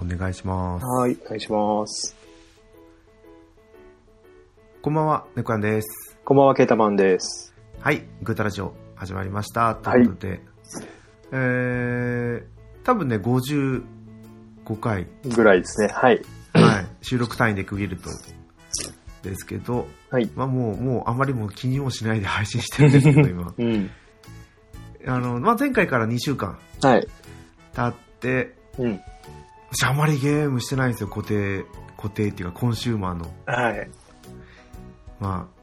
お願いします。はい、お願いします。こんばんは、猫やんです。こんばんは、ケータマンです。はい、グータラジオ始まりました。ということで、えー、多分ね、55回、ぐらいですね。はい。はい、収録単位で区切ると、ですけど、はい。まあもう、もうあまりもう気にもしないで配信してるんですけど、今。うん。あの、まあ前回から2週間はい。経って、うん。私あんまりゲームしてないんですよ、固定、固定っていうかコンシューマーの。はい。まあ、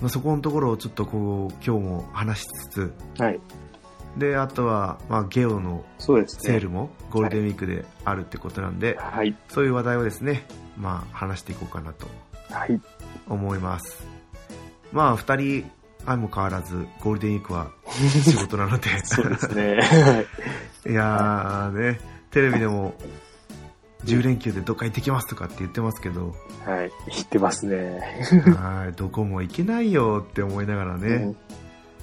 まあ、そこのところをちょっとこう、今日も話しつつ、はい。で、あとは、まあ、ゲオの。セールもゴールデンウィークであるってことなんで、はい。そういう話題をですね、まあ、話していこうかなとはい。思います。まあ、二人、相も変わらず、ゴールデンウィークは仕事なので、そうですね。はい。いやーね、テレビでも、10連休でどっか行ってきますとかって言ってますけど、はい。言ってますね。はい、どこも行けないよって思いながらね、うん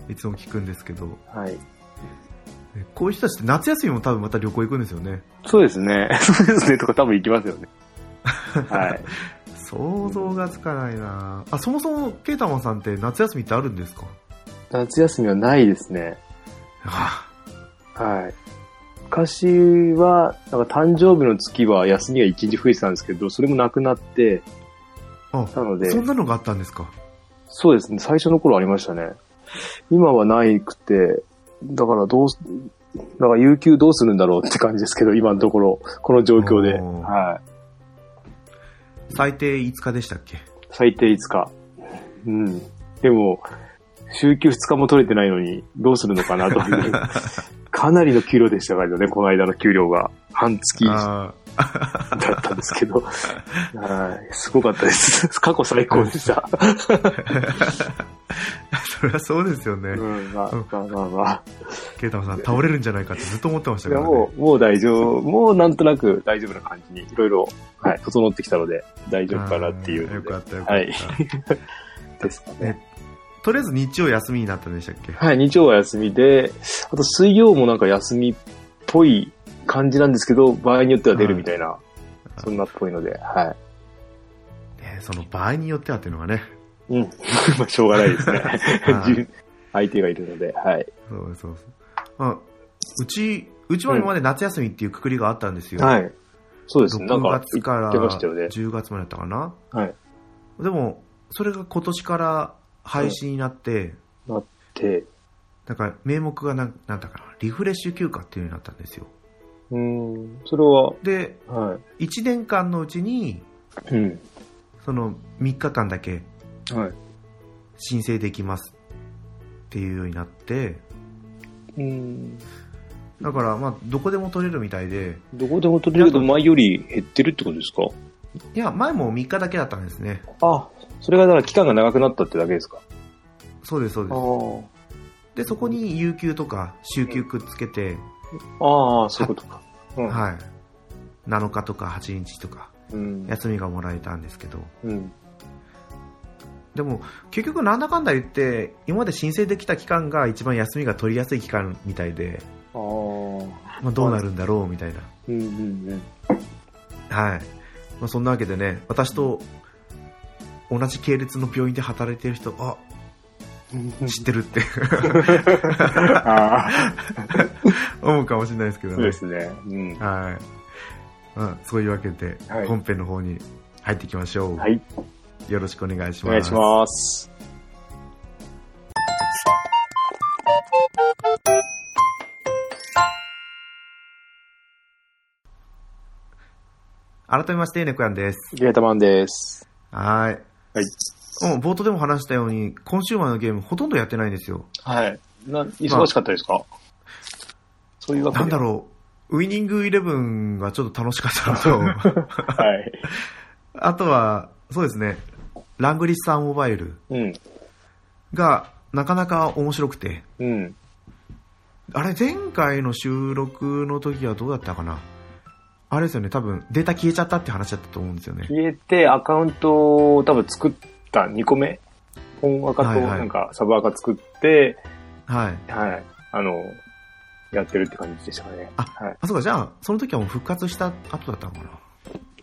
いつも聞くんですけど、はい。ねこういう人たちって夏休みも多分また旅行行くんですよね。そうですね。そうですね。とか多分行きますよね。はい。想像がつかないなあ、そもそもケータマンさんって夏休みってあるんですか？夏休みはないですね。あはい。昔は、なんか誕生日の月は休みが1日増えてたんですけど、それもなくなって、あ、なので、そんなのがあったんですか？そうですね。最初の頃ありましたね。今はないくて、だからどうす、だから有給どうするんだろうって感じですけど、今のところ、この状況で。はい。最低5日でしたっけ？最低5日。うん。でも、週休2日も取れてないのに、どうするのかなという。かなりの給料でしたからね、この間の給料が。半月だあったんですけど。はい。すごかったです。過去最高でした。ーそれはそうですよね。うん、まあ、まあまあまあ。ケータマンさん倒れるんじゃないかってずっと思ってましたいや、からね。もう、もう大丈夫。もうなんとなく大丈夫な感じに、いろいろ、はい、整ってきたので、大丈夫かなっていうよ。かったよかった。はい ですかね。とりあえず日曜休みになったんでしたっけ？はい、日曜は休みで、あと水曜もなんか休みっぽい感じなんですけど、場合によっては出るみたいな、そんなっぽいので、はねその場合によってはっていうのがね。い。うん。まあ、しょうがないですね はい。じ相手がいるので、はい。そうですそうです。あうち、うちは今まで夏休みっていうくくりがあったんですよ。はい。そうですね。なん6か、月から言ってましたよね。10月までだったかな。はい。でも、それが今年から廃止になって、なって、なんか名目がなんなんだかな、リフレッシュ休暇っていうようになったんですよ。うーん、それは、で、は1年間のうちに、い。うん。その3日間だけはい。申請できますっていうようになって、うーん。だからまあどこでも取れるみたいで、どこでも取れるけど、前より減ってるってことですか？いや、前も3日だけだったんですね。あ、それがだから期間が長くなったってだけですか？そうです、そうあです。で、そこに有給とか週休くっつけて、あ。ああ、そういうことか。うん。はい。7日とか8日とかうん。休みがもらえたんですけど、うん。でも結局なんだかんだ言って、今まで申請できた期間が一番休みが取りやすい期間みたいで、ああ。まあ、どうなるんだろうみたいな。うんうんはい。まあ、そんなわけでね、私と同じ系列の病院で働いてる人、あ、うん。知ってるって。思うかもしれないですけどねそうで。すね。うん。はい。まあ、そういうわけで、はい本編の方に入っていきましょう。はい。よろしくお願いします。お願いします。改めまして、猫やんです。ゲータマンです。はい。はい。もう冒頭でも話したように、コンシューマーのゲームほとんどやってないんですよ。はい。な、忙しかったですか、そういうわけでなんだろう、ウィニングイレブンがちょっと楽しかったのと、はい。あとは、そうですね、ラングリッサーモバイルうん。がなかなか面白くて、うん。あれ前回の収録の時はどうだったかな？あれですよね、多分データ消えちゃったって話だったと思うんですよね。消えて、アカウントを多分作った2個目？本アカとはいはいなんかサブアカ作って、はい。はい。あの、やってるって感じでしたかね。あはい。あ、そうか、じゃあ、その時はもう復活した後だったのかな？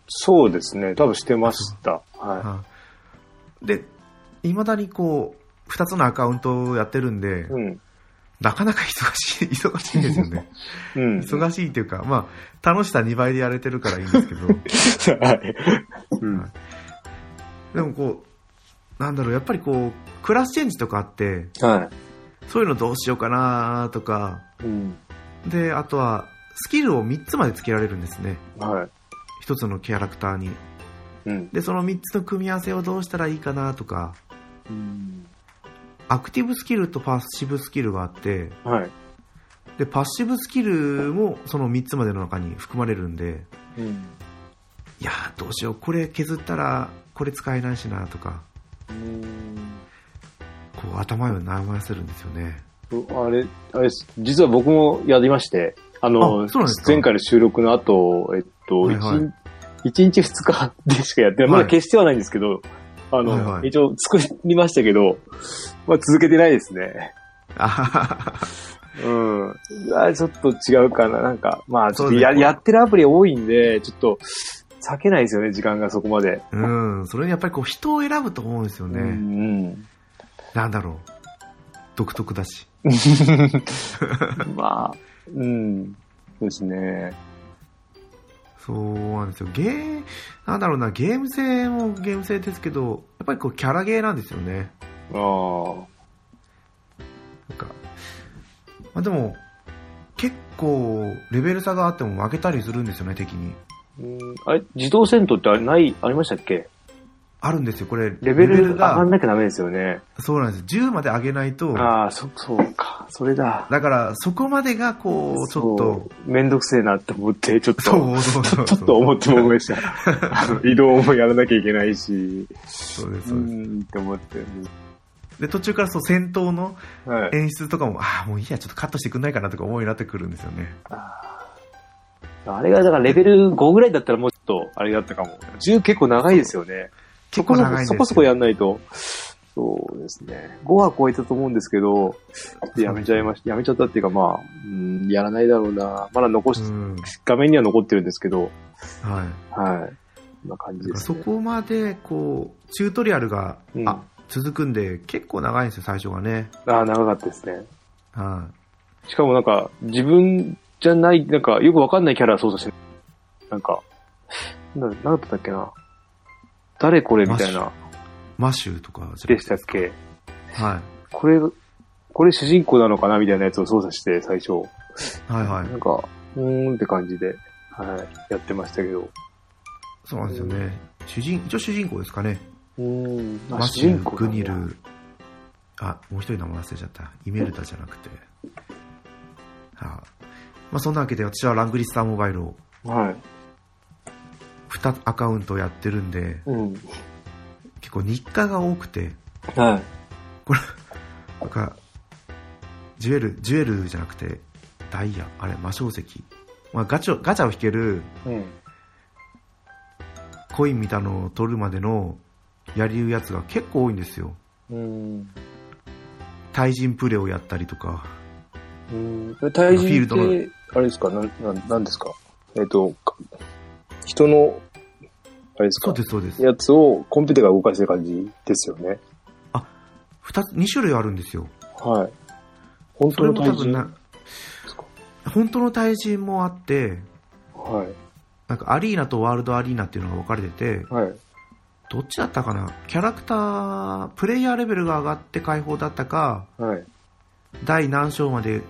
そうですね。多分してました。ははいで、未だにこう、二つのアカウントをやってるんでい。、うん。なかなか忙しい、忙しいんですよね。うん。忙しいっていうか、まあ、楽しさ2倍でやれてるからいいんですけど、はい。うん。でもこう、なんだろう、やっぱりこう、クラスチェンジとかあって、はそういうのどうしようかなとか、い。うん。で、あとは、スキルを3つまでつけられるんですね。はい。1つのキャラクターに。うん。で、その3つの組み合わせをどうしたらいいかなとか、うん。アクティブスキルとパッシブスキルがあって、はい。で、パッシブスキルもその3つまでの中に含まれるんで、うん。いやーどうしよう、これ削ったらこれ使えないしなとか、こう頭を悩ませるんですよね。あれ、あれ実は僕もやりまして、あの、前回の収録の後、えっと、はいはい一日二日でしかやってない。まだ消してはないんですけど、あの、はいはい一応作りましたけど、まあ続けてないですね。うん。あちょっと違うかな。なんか、まあ、ちょっとややってるアプリ多いんで、ちょっと、避けないですよね、時間がそこまで。うん、それにやっぱりこう人を選ぶと思うんですよね。うん。なんだろう。独特だし。まあ、うん。そうですね。そうなんですよ。ゲー、なんだろうな、ゲーム性もゲーム性ですけど、やっぱりこうキャラゲーなんですよね。ああ。なんか、まあ、でも、結構レベル差があっても負けたりするんですよね、敵に。うんあれ、自動戦闘ってあれない、ありましたっけ？あるんですよ、これ。レベル上ががん、なきゃダメですよね。そうなんです。10まで上げないと、ああ、そ、そうか。それだ。だからそこまでがこう、ちょっと。めんどくせえなって思って、ちょっと、そうそうそう。ちょっと思ってもました。移動もやらなきゃいけないし、そうです、うそうです。ん、って思って。で、途中からそう戦闘のはい。演出とかも、ああ、もういいや、ちょっとカットしてくんないかなとか思うようになってくるんですよね。あれが、だからレベル5ぐらいだったらもうちょっと、あれだったかも。10結構長いですよね。結構長いんですよそこそこやんないと。そうですね。5は超えたと思うんですけど、やめちゃいました。やめちゃったっていうか、まあ、うん、やらないだろうな。まだ残し、うん。画面には残ってるんですけど、はい。はい。な感じです、そね。こまで、こう、チュートリアルが、うんあ、続くんで、結構長いんですよ、最初がね。ああ、長かったですね。はしかもなんか、自分じゃない、なんか、よくわかんないキャラ操作して、なんか、な、なんだったっけな。誰これみたいな、い。マシューとかでしたっけ？はい。これ、これ主人公なのかなみたいなやつを操作して、最初。はいはい。なんか、うーんって感じで、はい、やってましたけど。そうなんですよね。主人、一応主人公ですかね。うーん、マシュー、グニル、あ、もう一人名前忘れちゃった。イメルダじゃなくて。はあ、まあそんなわけで私はラングリスターモバイルをはい。2アカウントやってるんで、うん。結構日課が多くて、はい。これ、なんか、ジュエル、ジュエルじゃなくて、ダイヤ、あれ、魔性石。まあ、ガチャ、ガチャを引けるうん。コインみたいのを取るまでのやりうやつが結構多いんですよ。うん。対人プレイをやったりとか。うん。対人って、あれですか？なん、なん、ですか？えっ、と、か人の、あれですか？そうです、そうです。やつをコンピューターが動かしてる感じですよね。二つ、二種類あるんですよ。はい。本当の体重本当の対人もあって、はい。なんかアリーナとワールドアリーナっていうのが分かれてて、はい。どっちだったかな？キャラクター、プレイヤーレベルが上がって解放だったか、はい。第何章まで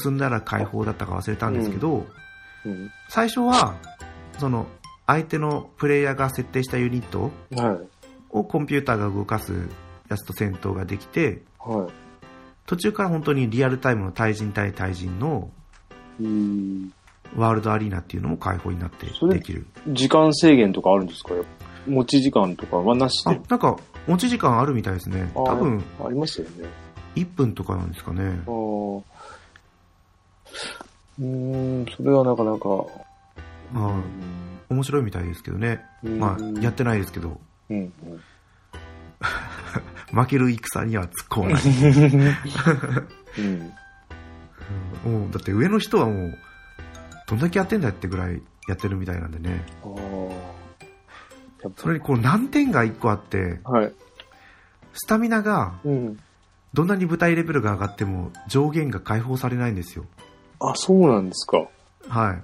進んだら解放だったか忘れたんですけど、うん。最初は、その、相手のプレイヤーが設定したユニットはい。をコンピューターが動かすやつと戦闘ができて、はい。途中から本当にリアルタイムの対人対対人のうん。ワールドアリーナっていうのも開放になってできる。時間制限とかあるんですか？持ち時間とかはなしで。、あなんか、持ち時間あるみたいですね。あ多分、ありますよね。1分とかなんですかねうーん、それはなかなか。あ面白いみたいですけどね。うんまあ、やってないですけど、うん。うん。負ける戦には突っ込まない。うん。うんもうだって上の人はもう、どんだけやってんだってぐらいやってるみたいなんでね。それにこう難点が1個あって、ぱはい。スタミナがうん。どんなに舞台レベルが上がっても上限が解放されないんですよ。あ、そうなんですか。はい。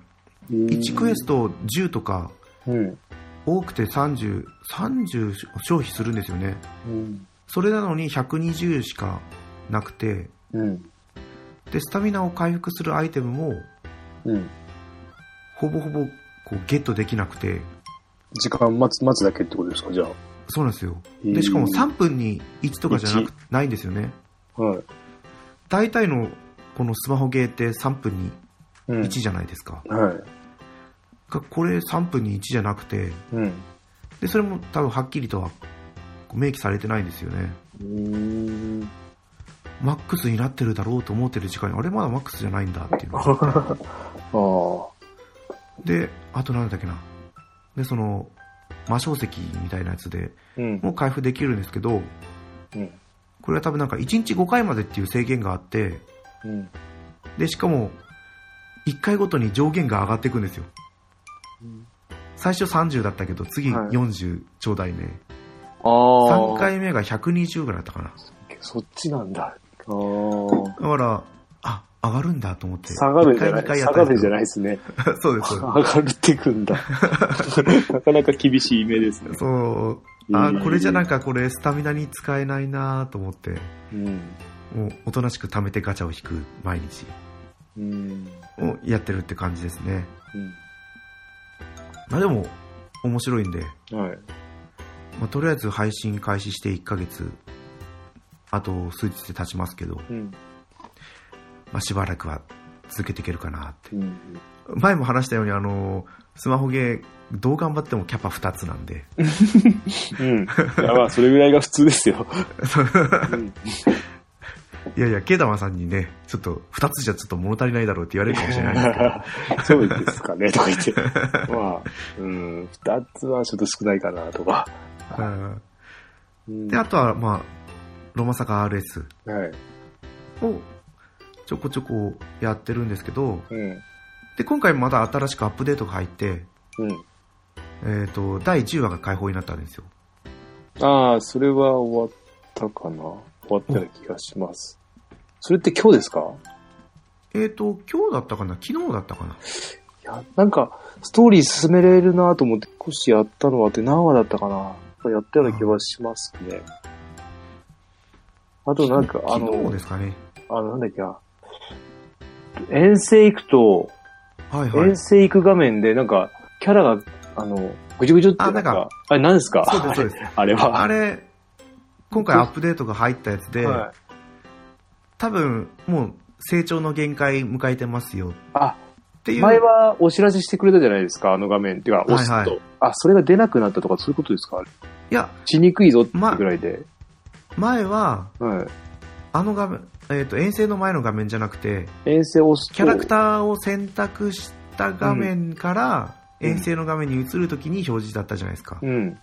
1クエスト10とか、うん。多くて30、30消費するんですよね。うん。それなのに120しかなくて、うん。で、スタミナを回復するアイテムも、うん。ほぼほぼこうゲットできなくて、時間待つ、待つだけってことですか、じゃそうなんですよ。で、しかも3分に1とかじゃなくないんですよね。あ。はい。大体のこのスマホゲーって3分にうん1じゃないですか。はい。がこれ3分に1じゃなくて、うん。で、それも多分はっきりとは明記されてないんですよね。マックスになってるだろうと思ってる時間に、あれまだマックスじゃないんだっていう。で、あとなんだっけな。で、その、魔晶石みたいなやつでうん。もう開封できるんですけど、うん。これは多分なんか1日5回までっていう制限があって、うん。で、しかも、1回ごとに上限が上がっていくんですよ。最初30だったけど、次はい40ちょうだいね。ああ。3回目が120ぐらいだったかな。そっちなんだ。ああ。だから、あ、上がるんだと思って。下がるんじゃな1回い2回やったんですよ下がるんじゃない ですね。そうです、上がるってくんだ。なかなか厳しい目ですね。そう。あ、これじゃなんか。かこれスタミナに使えないなと思って、うん。もうおとなしく貯めてガチャを引く毎日うん。をやってるって感じですね。うん。まあでも、面白いんで、はい。まあ、とりあえず配信開始して1ヶ月、あと数日で経ちますけど、うん。まあ、しばらくは続けていけるかなって。うん。前も話したように、あの、スマホゲー、どう頑張ってもキャパ2つなんで、うん。いや、まあ、それぐらいが普通ですよ。うんいやいや、ケイダマさんにね、ちょっと2つじゃちょっと物足りないだろうって言われるかもしれないそうですかね、とか言って。まあ、うん、二つはちょっと少ないかな、とか。うんうんで、あとは、まあ、ロマサカ RS はい。をちょこちょこやってるんですけど、うん。で、今回また新しくアップデートが入って、うん。えっ、と、第10話が開放になったんですよ。ああ、それは終わったかな。終わったような気がします。それって今日ですか？えっ、と、今日だったかな？昨日だったかな？いや、なんか、ストーリー進められるなと思って少しやったのはって何話だったかな？やったような気はしますね。あとなんか、あ昨日ので、すかね。あの、なんだっけな？遠征行くと、はいはい遠。征行く画面で、なんか、キャラが、あの、ぐじゅぐじゅってなんか、あなんかあれ何ですか？そうです、そうです。あれは。あれ、今回アップデートが入ったやつで、はい多分、もう成長の限界迎えてますよあ、っていう。前はお知らせしてくれたじゃないですか、あの画面。てか、押すと。はいはいあ、それが出なくなったとか、そういうことですか？いや、しにくいぞってぐらいで。前は、はい。あの画面、えっ、と、遠征の前の画面じゃなくて、遠征を押すと。キャラクターを選択した画面から、うん遠征の画面に移るときに表示だったじゃないですか。うん。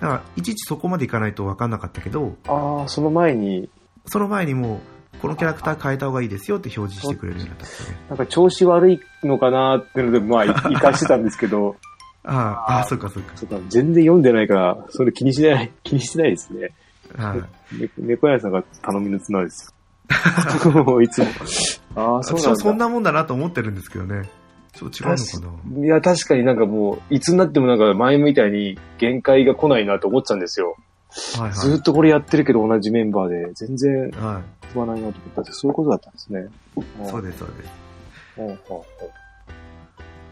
だから、いちいちそこまでいかないと分かんなかったけど、ああ、その前に、その前にもう、このキャラクター変えた方がいいですよって表示してくれるようになったんですよね。なんか調子悪いのかなっていうので、まあ、い生かしてたんですけど、ああ、ああ、そうかそうか。そうか、全然読んでないから、それ気にしない、気にしてないですね。はい。ね猫屋さんが頼みの綱です。いつも。ああ、そうなんだ。私はそんなもんだなと思ってるんですけどね。ちょっと違うのかな？いや、確かになんかもう、いつになってもなんか前みたいに限界が来ないなと思ってたんですよ。はいはい。ずーっとこれやってるけど同じメンバーで、全然は飛ばないなと思ったんですそういうことだったんですね。い。そうです、そうです。うんうん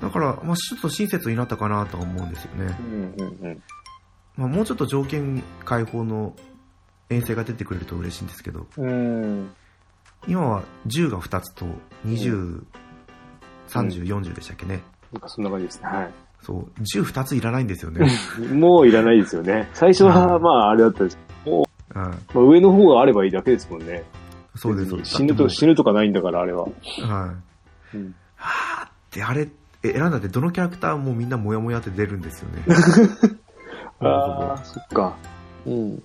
だから、まあ、ちょっと親切になったかなとは思うんですよね。うんうんうんまあ、もうちょっと条件解放の遠征が出てくれると嬉しいんですけど、うん。今は10が2つと20、30、40でしたっけね。なんかそんな感じですね。はい。そう、10、2ついらないんですよね。もういらないですよね。最初はうんまああれだったんですはい。まあ、上の方があればいいだけですもんね。そうです。死ぬと、死ぬとかないんだから、あれは。はい。うん。はーって、あれ、え選んだってどのキャラクターもみんなモヤモヤって出るんですよね。ああ、そっか。うん。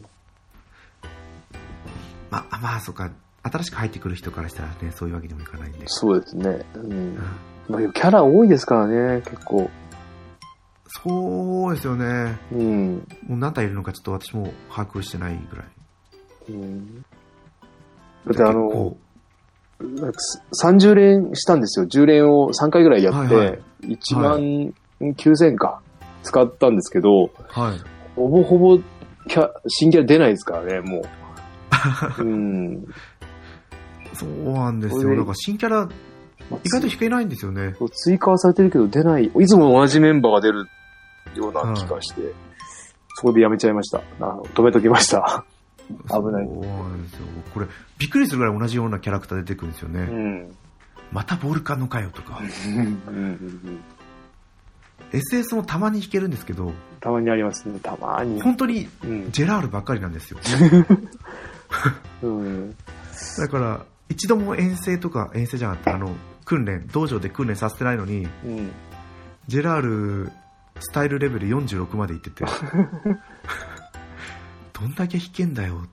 まあ、まあ、そうか。新しく入ってくる人からしたらね、そういうわけにもいかないんで。そうですね。うんうん。まあ、キャラ多いですからね、結構。そうですよね。うん。もう何体いるのかちょっと私も把握してないぐらい。うん、だってあのなんか30連したんですよ。10連を3回ぐらいやって、はいはい1万9000か使ったんですけど、はい。ほぼほぼキャ新キャラ出ないですからね、もう。うん。そうなんですよ。だから新キャラ、意外と引けないんですよね。追加はされてるけど出ない。いつも同じメンバーが出るような気がして、そこでやめちゃいました。あ止めときました。危ないそうなんですよ。これ、びっくりするぐらい同じようなキャラクター出てくるんですよね。うん。またボールカンのかよとか。うんうんうん、SS もたまに弾けるんですけど、たまにありますね、たまに。本当にうん。ジェラールばっかりなんですよ。うん。だから、一度も遠征とか、遠征じゃなくて、あの、訓練、道場で訓練させてないのに、うん。ジェラール、スタイルレベル46まで行ってて、どんだけ弾けんだよ。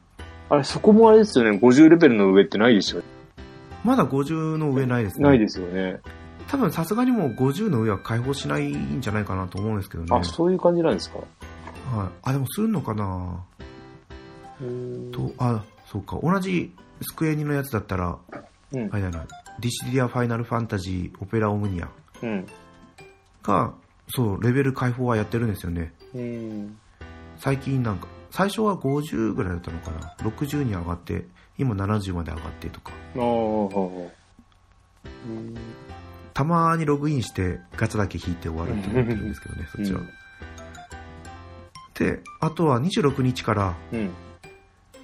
あれ、そこもあれですよね、50レベルの上ってないですよね。まだ50の上ないですね。ないですよね。多分さすがにもう50の上は解放しないんじゃないかなと思うんですけどね。あ、そういう感じなんですか？はい。あ、でもするのかな？うんと、あ、そうか。同じスクエニのやつだったら、うんあれだな、ディシディア・ファイナル・ファンタジー・オペラ・オムニアうん。が、そう、レベル解放はやってるんですよね。うん。最近なんか、最初は50ぐらいだったのかな。60に上がって、今70まで上がってとか。たまにログインしてガチャだけ引いて終わるって思ってるんですけどね、そっちは。で、あとは26日から、うん。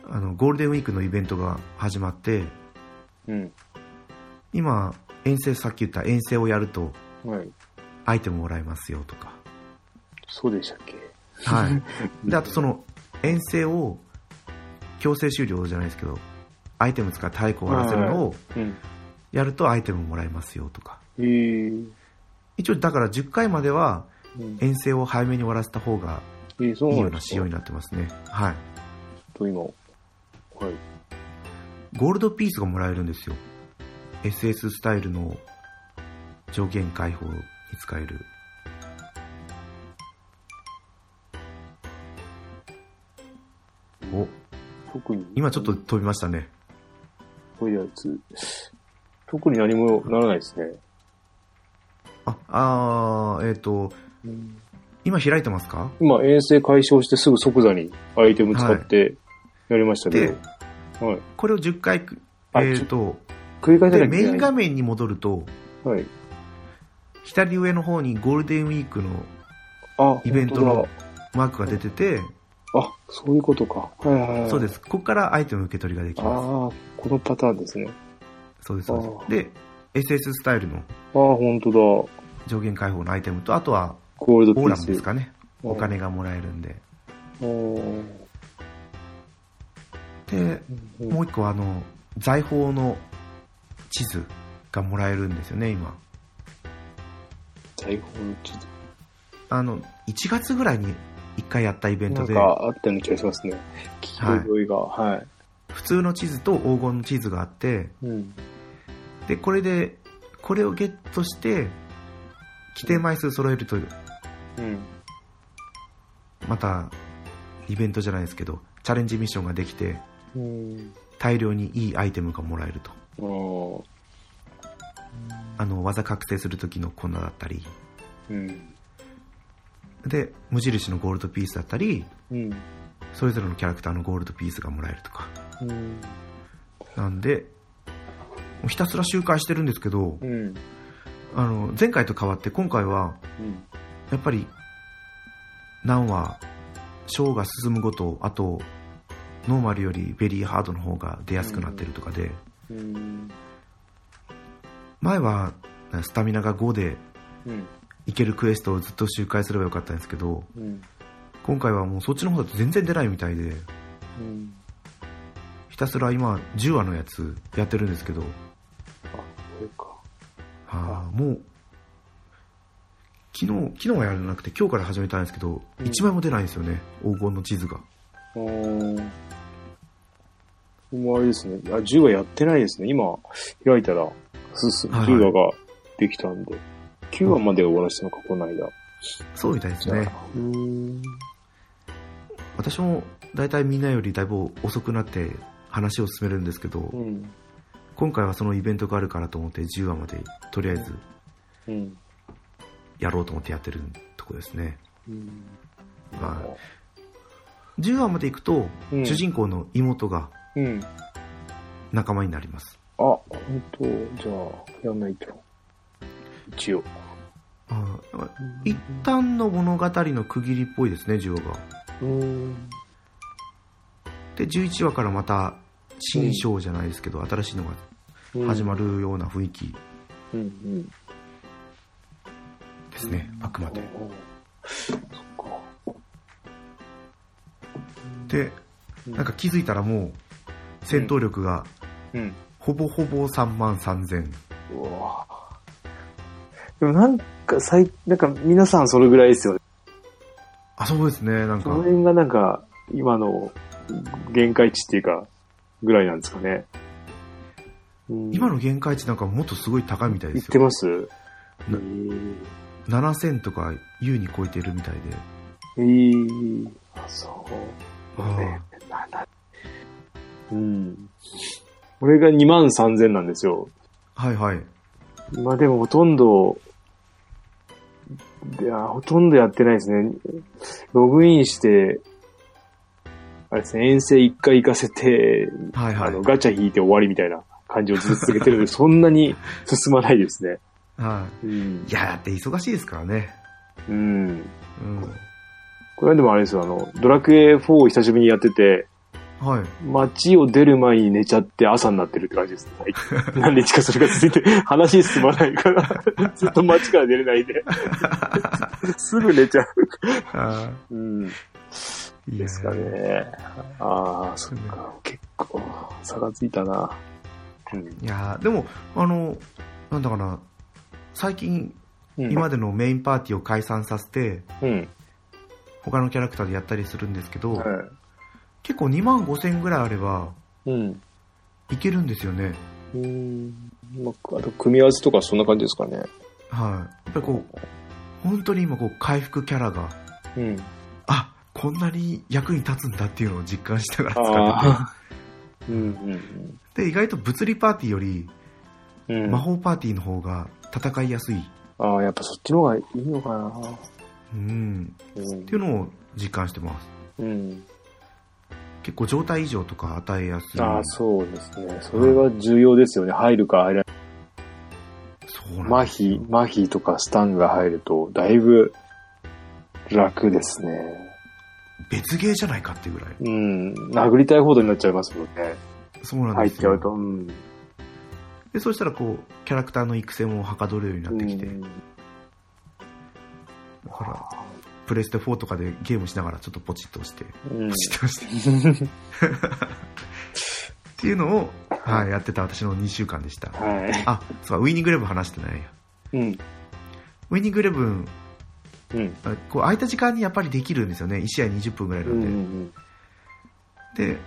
あの、ゴールデンウィークのイベントが始まって、うん。今、遠征、さっき言った遠征をやると、はい。アイテムもらえますよとか。そうでしたっけ？はい。で、あとその、遠征を、強制終了じゃないですけど、アイテム使って早く終わらせるのをうん。やるとアイテムもらえますよとか。えー、一応だから10回まではうん。遠征を早めに終わらせた方がいいようんな仕様になってますね。はい。と今、はい。ゴールドピースがもらえるんですよ。SS スタイルの上限解放に使える。お、特に。今ちょっと飛びましたね。こういうやつ。特に何もならないですね。あ、あーえっ、と、今開いてますか？今、遠征解消してすぐ即座にアイテム使ってやりましたけでど。、はい。これを10回えっ、と、繰り返さで、メイなきゃいけない。ン画面に戻ると、はい。左上の方にゴールデンウィークのあ、イベントの本マークが出てて、あ、そういうことか。はいはいはい。。そうですす。ここからアイテム受け取りができああ、ます。このパターンですね。そうです、そうあです。で、SS スタイルのああ、本当だ。上限解放のアイテムと、あとはゴールドピース。オーラムですかね。うんお金がもらえるんで。うんで、うんもう一個あの、財宝の地図がもらえるんですよね、今。財宝の地図。あの、1月ぐらいに1回やったイベンなんトで、かあったような気がしますね。黄色い匂いが。はい。普通の地図と黄金の地図があって、うん。で、これで、これをゲットして、規定枚数揃えると、うん。また、イベントじゃないですけど、チャレンジミッションができて、うん。大量にいいアイテムがもらえると。あの、技覚醒する時の粉だったり、うん。で、無印のゴールドピースだったり、うん。それぞれのキャラクターのゴールドピースがもらえるとか。うん。なんで、ひたすら周回してるんですけど、うん。あの、前回と変わって今回は、やっぱり、何話、ショーが進むごと、あと、ノーマルよりベリーハードの方が出やすくなってるとかで、うん。前は、スタミナが5でうん。いけるクエストをずっと周回すればよかったんですけど、うん。今回はもうそっちの方だと全然出ないみたいで、うん。ひたすら今、10話のやつやってるんですけど、あ、これか。はあ、もう、昨日、昨日はやらなくて今日から始めたんですけど、うん1枚も出ないんですよね、黄金の地図が。うん。もうあれですね。あ、10話やってないですね。今、開いたら、すす、はいはい10話ができたんで。9話まで終わらせたのか、この間。そうみたいですね。うーん。私も大体みんなよりだいぶ遅くなって話を進めるんですけど、うん。今回はそのイベントがあるからと思って10話までとりあえずうん。やろうと思ってやってるとこですね。うん。まあ、10話まで行くと、うん主人公の妹がうん。仲間になります。あ、ほんと、じゃあ、やんないと。一応。ああ一旦の物語の区切りっぽいですね、10話が。うーん。で、11話からまた新章じゃないですけど、新しいのが始まるような雰囲気うんうん。ですね、あくまで。そっか。で、なんか気づいたらもう戦闘力がうん。ほぼほぼ3万3000。うわでもなんか、最、なんか皆さんそれぐらいですよね。あ、そうですね、なんかその。辺がなんか、今の限界値っていうか、ぐらいなんですかね。うん今の限界値なんかもっとすごい高いみたいで言っすよ。てます？なえー7000とか優に超えてるみたいで。えー、あ、そう。あね、うん。俺が2万3000なんですよ。はいはい。まあでもほとんど、いや、ほとんどやってないですね。ログインして、あれですね、遠征1回行かせて、はいはいあの、。ガチャ引いて終わりみたいな感じをずっと続けてるので、そんなに進まないですね。はうんい。い。や、だって忙しいですからね。うん。うん。これはでもあれですよ、あの、ドラクエ4を久しぶりにやってて、はい。街を出る前に寝ちゃって朝になってるって感じです。はい、何日かそれが続いて、話進まないから、ずっと街から出れないで、すぐ寝ちゃう。あうん。ーいやですかね。ああ、そっか。結構、差がついたな。うん。いやでも、あの、なんだかな、最近、うん、今までのメインパーティーを解散させて、うん。他のキャラクターでやったりするんですけど、は結構2万5千ぐらいあれば、い。うん。いけるんですよね。うん。まあ、あと、組み合わせとかそんな感じですかね。はい。やっぱりこう、本当に今こう、回復キャラが、うん。あ、こんなに役に立つんだっていうのを実感しながら使あってあ。うんうんて。で、意外と物理パーティーより、うん。うん。魔法パーティーの方が戦いやすい。ああ、やっぱそっちの方がいいのかな。うん。うんっていうのを実感してます。うん。結構状態異常とか与えやすい。ああ、そうですね。それは重要ですよね。入るか入らない。そうな麻痺、麻痺とかスタンが入ると、だいぶ楽ですね。別ゲーじゃないかっていうぐらい。うん。殴りたいほどになっちゃいますもんね。そうなんですよ。入っちゃうと。うん。で、そうしたらこう、キャラクターの育成もはかどるようになってきて、うんだから、プレステ4とかでゲームしながらちょっとポチッと押して、うんポチッと押して、っていうのを、はい、やってた私の2週間でした。はい。あ、そうか、ウィニングイレブン話してないや。うん。ウィニングイレブン、うん。あこう空いた時間にやっぱりできるんですよね。1試合20分ぐらいなうんんで。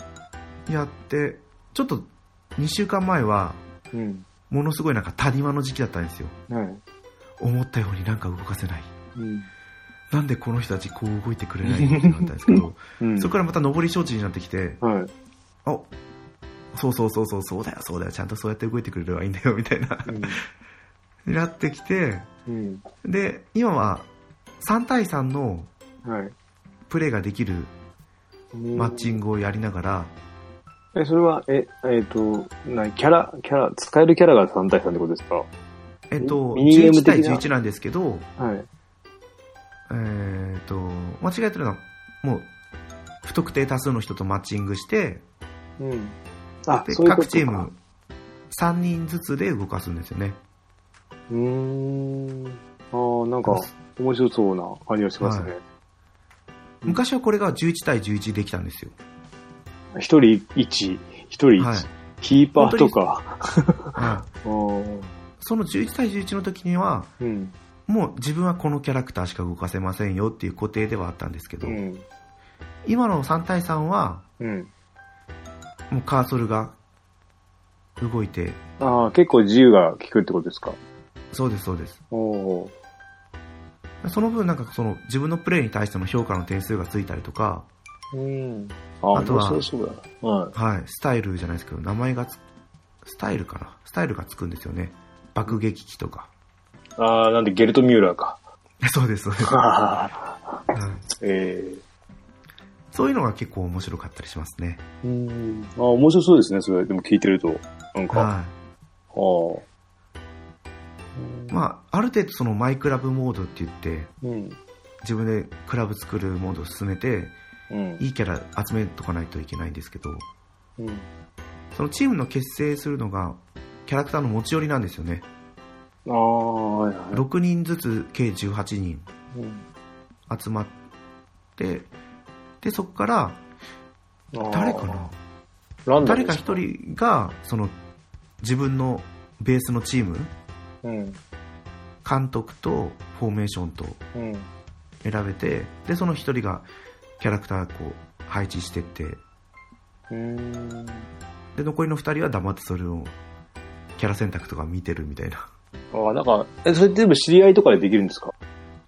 で、やって、ちょっと2週間前は、うん。ものすごいなんか谷間の時期だったんですよ。うん。はい。思ったようになんか動かせない。うん。なんでこの人たちこう動いてくれないのってなったんですけど、うん。そこからまた上り承知になってきて、はい。あ、そうそうそうそう、そうだよ、そうだよ、ちゃんとそうやって動いてくれればいいんだよ、みたいな、になってきて、うん。で、今は3対3のはい。プレーができるマッチングをやりながら、え、それは、え、えっ、と、なキャラ、キャラ、使えるキャラが3対3ってことですか？えっと、ミニゲーム11対的な11なんですけど、はい。えっと、間違えてるのは、もう、不特定多数の人とマッチングして、うん。あ、で各チーム3人ずつで動かすんですよね。うーん。ああ、なんか、面白そうな感じがしますね。昔はこれが11対11できたんですよ。一、人1、一人1、はいキーパーとか。はい うん。その11対11の時には、うん。もう自分はこのキャラクターしか動かせませんよっていう固定ではあったんですけど、うん。今の3対3は、うん。もうカーソルが動いて、ああ、結構自由が利くってことですか？そうです、そうです。おおその分なんかその自分のプレイに対しての評価の点数がついたりとか、ー。うん。ああ、あとは。はい。はい、スタイルじゃないですけど、名前がつ、スタイルかな？スタイルがつくんですよね。爆撃機とか。ああ、なんでゲルト・ミューラーか。そうです、そうです。は いえそういうのが結構面白かったりしますね。えうん。ああ、面白そうですね、それ。でも聞いてると。なんか。あはあ。い。まあ、ある程度そのマイクラブモードって言って、うん。自分でクラブ作るモードを進めて、うん。いいキャラ集めとかないといけないんですけど、うん。そのチームの結成するのが、キャラクターの持ち寄りなんですよね。はいはい。6人ずつ計18人うん集まって、で、そこから、誰かな？誰かです一人が、その、自分のベースのチーム、うん。監督とフォーメーションとうん。選べて、で、その一人がキャラクターこう配置してって。で、残りの二人は黙ってそれを、キャラ選択とか見てるみたいな。ああ、なんか、え、それってでも知り合いとかでできるんですか？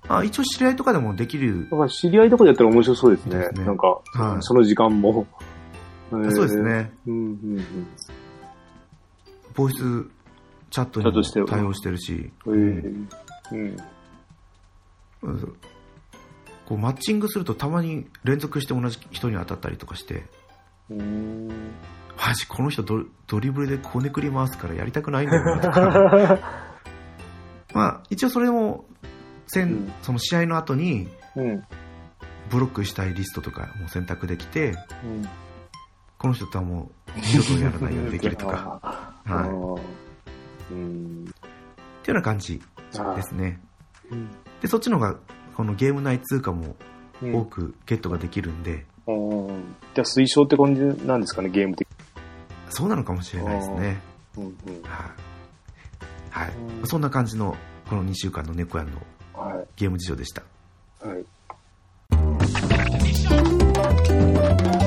あ、一応知り合いとかでもできる、なんか知り合いとかでやったら面白そうですね。ですねなんか、はいその時間も。そうです。ね。うんうんうん。ボイスチャットにも対応してるし、えーうん。うんこうマッチングするとたまに連続して同じ人に当たったりとかして、うーん。マジこの人ドドリブルでこねくり回すからやりたくないんだよな。まあ一応それも、うんその試合の後にうん。ブロックしたいリストとかも選択できて、うん。この人とはもう二度とやらないようにできるとか。はい。うん。ていうような感じですね。うん。で、そっちの方がこのゲーム内通貨もうん多くゲットができるんで、あーじゃあ推奨って感じなんですかね、ゲーム的そうなのかもしれないですね。うんうん。はい。はい、うん、そんな感じのこの2週間の猫やんのゲーム事情でした。はい、はい。